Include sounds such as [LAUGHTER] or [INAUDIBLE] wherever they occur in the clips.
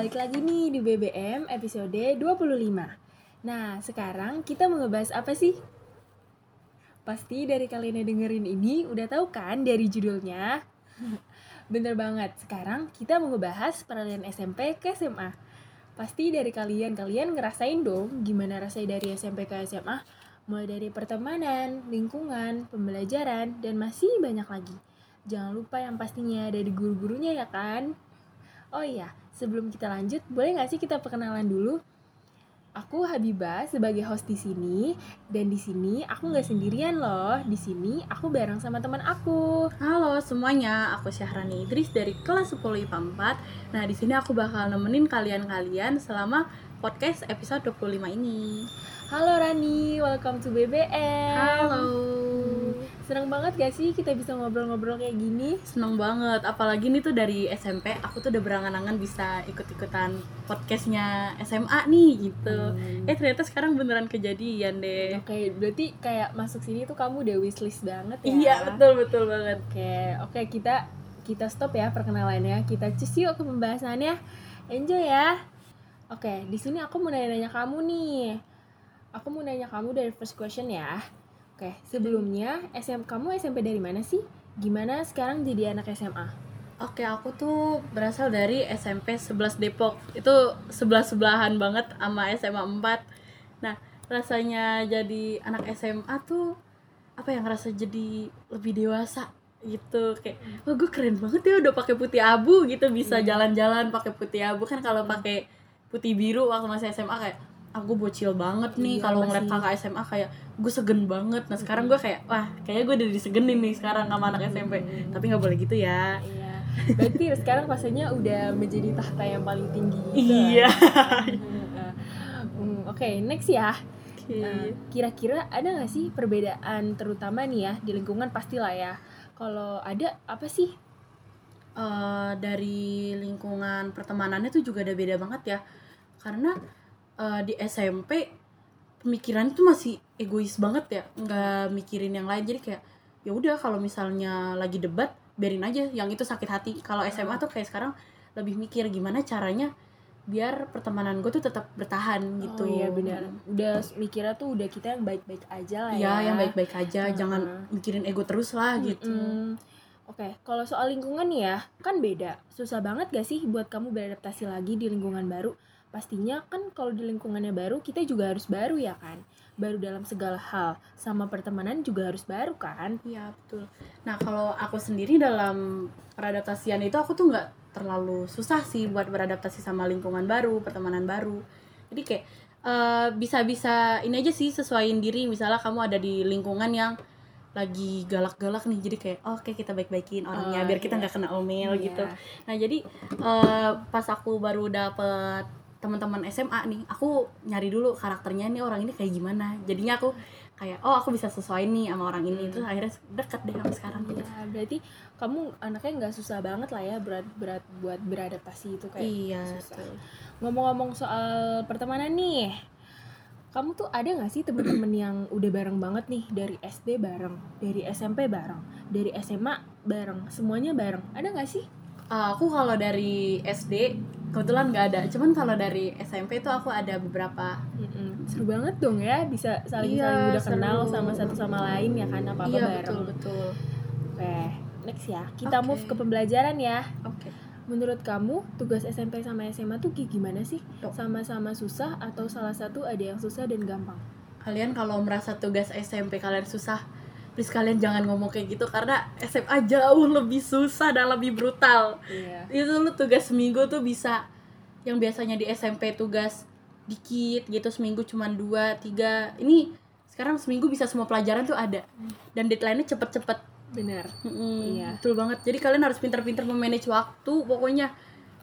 balik lagi nih di BBM episode 25 Nah, sekarang kita mau ngebahas apa sih? Pasti dari kalian yang dengerin ini udah tahu kan dari judulnya? [LAUGHS] Bener banget, sekarang kita mau ngebahas peralihan SMP ke SMA Pasti dari kalian-kalian ngerasain dong gimana rasanya dari SMP ke SMA Mulai dari pertemanan, lingkungan, pembelajaran, dan masih banyak lagi. Jangan lupa yang pastinya dari guru-gurunya ya kan? Oh iya, sebelum kita lanjut, boleh nggak sih kita perkenalan dulu? Aku Habibah sebagai host di sini dan di sini aku nggak sendirian loh. Di sini aku bareng sama teman aku. Halo semuanya, aku Syahrani Idris dari kelas 10 IPA 4. Nah, di sini aku bakal nemenin kalian-kalian selama podcast episode 25 ini. Halo Rani, welcome to BBM. Halo. Seneng banget gak sih kita bisa ngobrol-ngobrol kayak gini? Seneng banget, apalagi nih tuh dari SMP aku tuh udah berangan-angan bisa ikut-ikutan podcastnya SMA nih gitu. Hmm. Eh ternyata sekarang beneran kejadian deh. Oke, berarti kayak masuk sini tuh kamu udah wishlist banget ya? Iya betul betul banget. Oke, oke kita kita stop ya perkenalannya. Kita cus yuk ke pembahasannya. Enjoy ya. Oke, di sini aku mau nanya-nanya kamu nih. Aku mau nanya kamu dari first question ya. Oke, sebelumnya SM kamu SMP dari mana sih? Gimana sekarang jadi anak SMA? Oke, aku tuh berasal dari SMP 11 Depok. Itu sebelah-sebelahan banget sama SMA 4. Nah, rasanya jadi anak SMA tuh apa yang rasa jadi lebih dewasa gitu kayak wah gue keren banget ya udah pakai putih abu gitu bisa Iya. jalan-jalan pakai putih abu kan kalau pakai putih biru waktu masih SMA kayak aku bocil banget nih Iya, kalau ngeliat kakak SMA kayak gue segen banget nah sekarang gue kayak wah kayaknya gue udah disegenin nih sekarang sama anak SMP tapi nggak boleh gitu ya Iya. Berarti sekarang rasanya udah menjadi tahta yang paling tinggi. gitu Iya. lah. Hmm, Oke, next ya. Oke. Nah, kira-kira ada nggak sih perbedaan terutama nih ya di lingkungan pastilah ya. Kalau ada apa sih? Eh, dari lingkungan pertemanannya tuh juga ada beda banget ya karena eh, di SMP pemikiran tuh masih egois banget ya nggak mikirin yang lain jadi kayak ya udah kalau misalnya lagi debat biarin aja yang itu sakit hati kalau SMA tuh kayak sekarang lebih mikir gimana caranya biar pertemanan gue tuh tetap bertahan gitu Oh iya benar. Udah mikirnya tuh udah kita yang baik-baik aja lah ya. ya yang baik-baik aja Heeh. jangan mikirin ego terus lah gitu Mm-mm. Oke, kalau soal lingkungan nih ya, kan beda. Susah banget gak sih buat kamu beradaptasi lagi di lingkungan baru? Pastinya kan kalau di lingkungannya baru, kita juga harus baru ya kan? Baru dalam segala hal, sama pertemanan juga harus baru kan? Iya betul. Nah kalau aku sendiri dalam peradaptasian itu aku tuh nggak terlalu susah sih buat beradaptasi sama lingkungan baru, pertemanan baru. Jadi kayak eh, bisa-bisa ini aja sih sesuaiin diri. Misalnya kamu ada di lingkungan yang lagi galak-galak nih, jadi kayak "Oh, oke kita baik-baikin orangnya Oh, biar kita iya. nggak kena omel Iya. gitu. Nah jadi eh, pas aku baru dapet teman-teman SMA nih, aku nyari dulu karakternya nih orang ini kayak gimana. Jadinya aku kayak oh aku bisa sesuai nih sama orang ini terus akhirnya deket deh sama sekarang gitu. Ya, berarti kamu anaknya nggak susah banget lah ya berat berat buat beradaptasi itu kayak iya susah. Ngomong-ngomong soal pertemanan nih, kamu tuh ada gak sih temen-temen yang udah bareng banget nih dari SD bareng, dari SMP bareng, dari SMA bareng, semuanya bareng, ada gak sih? Eh, aku kalau dari SD kebetulan nggak ada cuman kalau dari SMP tuh aku ada beberapa Mm-mm. Seru banget dong ya, bisa saling Iya, saling udah kenal seru. sama satu sama lain ya kan apa apa iya bareng. betul betul Oke, next ya, kita Oke. move ke pembelajaran ya. oke Menurut kamu tugas SMP sama SMA tuh kayak gimana sih? Sama-sama susah atau salah satu ada yang susah dan gampang? kalian kalau merasa tugas SMP kalian susah please kalian jangan ngomong kayak gitu karena SMA jauh lebih susah dan lebih brutal Iya. itu lu tugas seminggu tuh bisa yang biasanya di SMP tugas dikit gitu seminggu cuman dua tiga ini sekarang seminggu bisa semua pelajaran tuh ada dan deadline-nya cepet-cepet Benar. Mm-mm, Iya. betul banget jadi kalian harus pintar-pintar memanage waktu pokoknya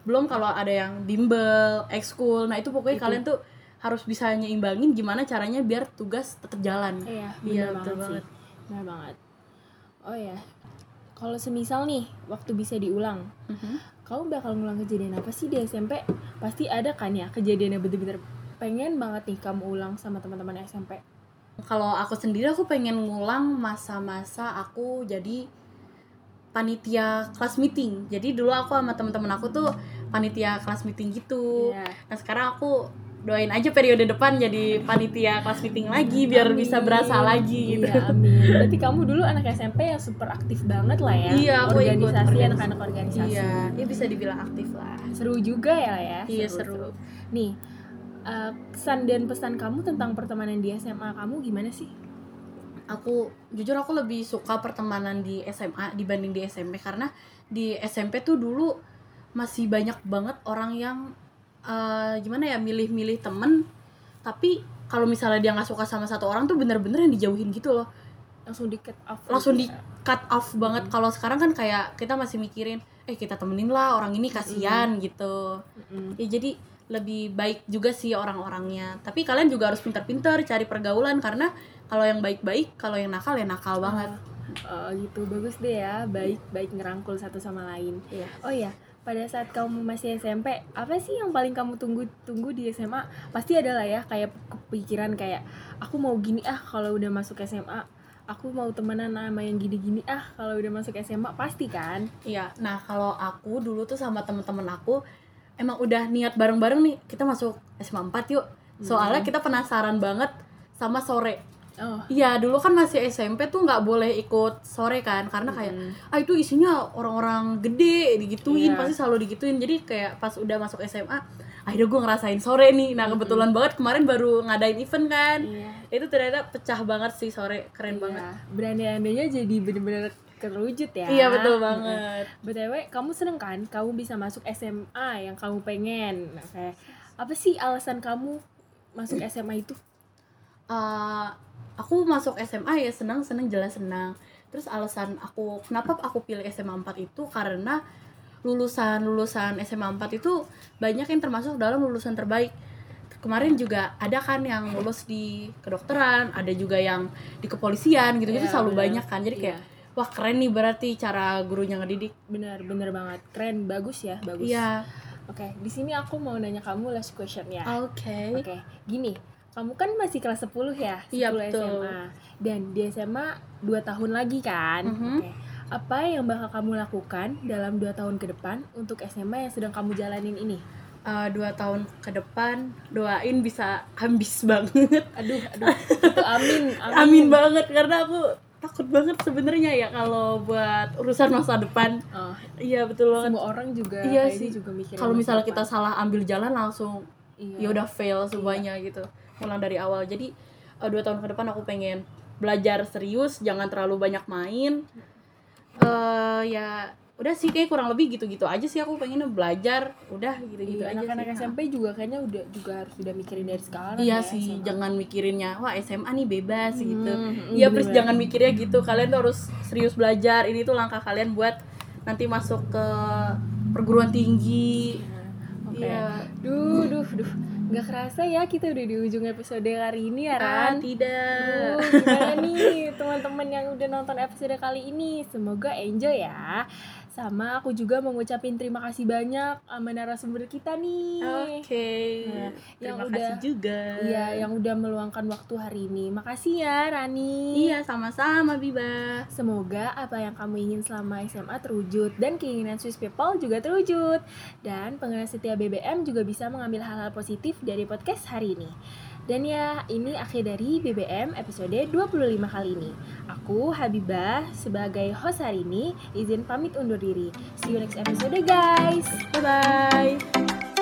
belum kalau ada yang bimbel ekskul nah itu pokoknya Itu. kalian tuh harus bisa nyeimbangin gimana caranya biar tugas tetap jalan Iya, Iya, betul banget, banget. sih. Benar banget. Oh ya. Kalau semisal nih waktu bisa diulang, Mhm. kamu bakal ngulang kejadian apa sih di SMP? Pasti ada kan ya kejadian yang bener-bener pengen banget nih kamu ulang sama teman-teman SMP. kalau aku sendiri aku pengen ngulang masa-masa aku jadi panitia kelas meeting jadi dulu aku sama teman-teman aku tuh panitia kelas meeting gitu Iya. nah sekarang aku doain aja periode depan jadi panitia kelas meeting lagi biar Amin. bisa berasa lagi gitu Iya, amin. Berarti kamu dulu anak SMP yang super aktif banget lah ya. Iya, aku ikut organisasi, anak-anak organisasi. iya ya bisa dibilang aktif lah Seru juga ya ya. iya seru, Nih, eh, kesan dan pesan kamu tentang pertemanan di SMA kamu gimana sih? aku jujur aku lebih suka pertemanan di SMA dibanding di SMP karena di SMP tuh dulu masih banyak banget orang yang eh, gimana ya milih-milih temen tapi kalau misalnya dia nggak suka sama satu orang tuh bener-bener yang dijauhin gitu loh. Langsung di cut off. langsung di gitu ya? cut off banget. Kalau sekarang kan kayak kita masih mikirin eh kita temenin lah orang ini kasihan gitu. Mm-mm. ya jadi lebih baik juga sih orang-orangnya. Tapi kalian juga harus pintar-pintar cari pergaulan karena kalau yang baik-baik kalau yang nakal ya nakal banget. Oh, gitu. Bagus deh ya. Baik baik ngerangkul satu sama lain. Iya. oh ya pada saat kamu masih SMP apa sih yang paling kamu tunggu tunggu di SMA pasti ada lah ya kayak kepikiran kayak aku mau gini ah kalau udah masuk SMA aku mau temenan sama yang gini-gini ah kalau udah masuk SMA pasti kan Iya, nah kalau aku dulu tuh sama temen-temen aku emang udah niat bareng-bareng nih kita masuk SMA 4 yuk. Soalnya kita penasaran banget sama sore. Oh. Iya, dulu kan masih SMP tuh nggak boleh ikut sore kan karena kayak mm, ah itu isinya orang-orang gede digituin Iya. pasti selalu digituin. Jadi kayak pas udah masuk SMA akhirnya gue ngerasain sore nih. Nah kebetulan banget kemarin baru ngadain event kan. Iya. Itu ternyata pecah banget sih sore keren banget. Iya, berandai-andainya jadi bener-bener terwujud ya. Iya betul banget. BTW, kamu seneng kan kamu bisa masuk SMA yang kamu pengen? Nah, kayak apa sih alasan kamu masuk SMA itu? Eh, aku masuk SMA ya senang senang jelas senang terus alasan aku kenapa aku pilih SMA 4 itu karena lulusan lulusan SMA 4 itu banyak yang termasuk dalam lulusan terbaik kemarin juga ada kan yang lulus di kedokteran ada juga yang di kepolisian gitu gitu Iya, selalu benar. banyak kan jadi kayak wah keren nih berarti cara gurunya ngedidik Bener, bener banget. Keren, bagus ya, bagus. iya Oke, di sini aku mau nanya kamu last question ya. oke Oke, gini. Kamu kan masih kelas 10 ya? 10 Iya, betul. SMA. Dan di SMA 2 tahun lagi kan? Mhm. Oke. Apa yang bakal kamu lakukan dalam 2 tahun ke depan untuk SMA yang sedang kamu jalanin ini? Eh, dua tahun ke depan doain bisa ambis [LAUGHS] banget Aduh, aduh. Itu amin, [LAUGHS] amin. amin banget karena aku takut banget sebenarnya ya kalau buat urusan masa depan Oh, iya betul banget semua orang juga Iya sih. juga kalau misalnya depan. kita salah ambil jalan langsung iya. ya udah fail semuanya gitu ulang dari awal jadi eh, dua tahun ke depan aku pengen belajar serius jangan terlalu banyak main eh ya udah sih kayak kurang lebih gitu-gitu aja sih aku pengennya belajar udah gitu-gitu Iya, aja anak-anak sih. SMP juga kayaknya udah juga harus udah mikirin dari sekarang iya ya, sih SMA. jangan mikirinnya wah SMA nih bebas gitu Hmm, Iya, hmm, please bener. jangan mikirnya gitu. Kalian tuh harus serius belajar. Ini tuh langkah kalian buat nanti masuk ke perguruan tinggi. Oke. Iya. Duh, duh, duh. Nggak kerasa ya kita udah di ujung episode kali ini ya, Ah, Ran. tidak. Duh, gimana nih teman-teman yang udah nonton episode kali ini? Semoga enjoy ya. Sama aku juga mau ngucapin terima kasih banyak sama narasumber kita nih. Oke. Nah, Terima yang kasih udah- juga. Iya, yang udah meluangkan waktu hari ini. Makasih ya, Rani. Iya, sama-sama Biba. Semoga apa yang kamu ingin selama SMA terwujud dan keinginan Swiss People juga terwujud. Dan pengenal setia BBM juga bisa mengambil hal-hal positif dari podcast hari ini. Dan ya, ini akhir dari BBM episode 25 kali ini. Aku Habibah sebagai host hari ini izin pamit undur diri. See you next episode guys. Bye bye.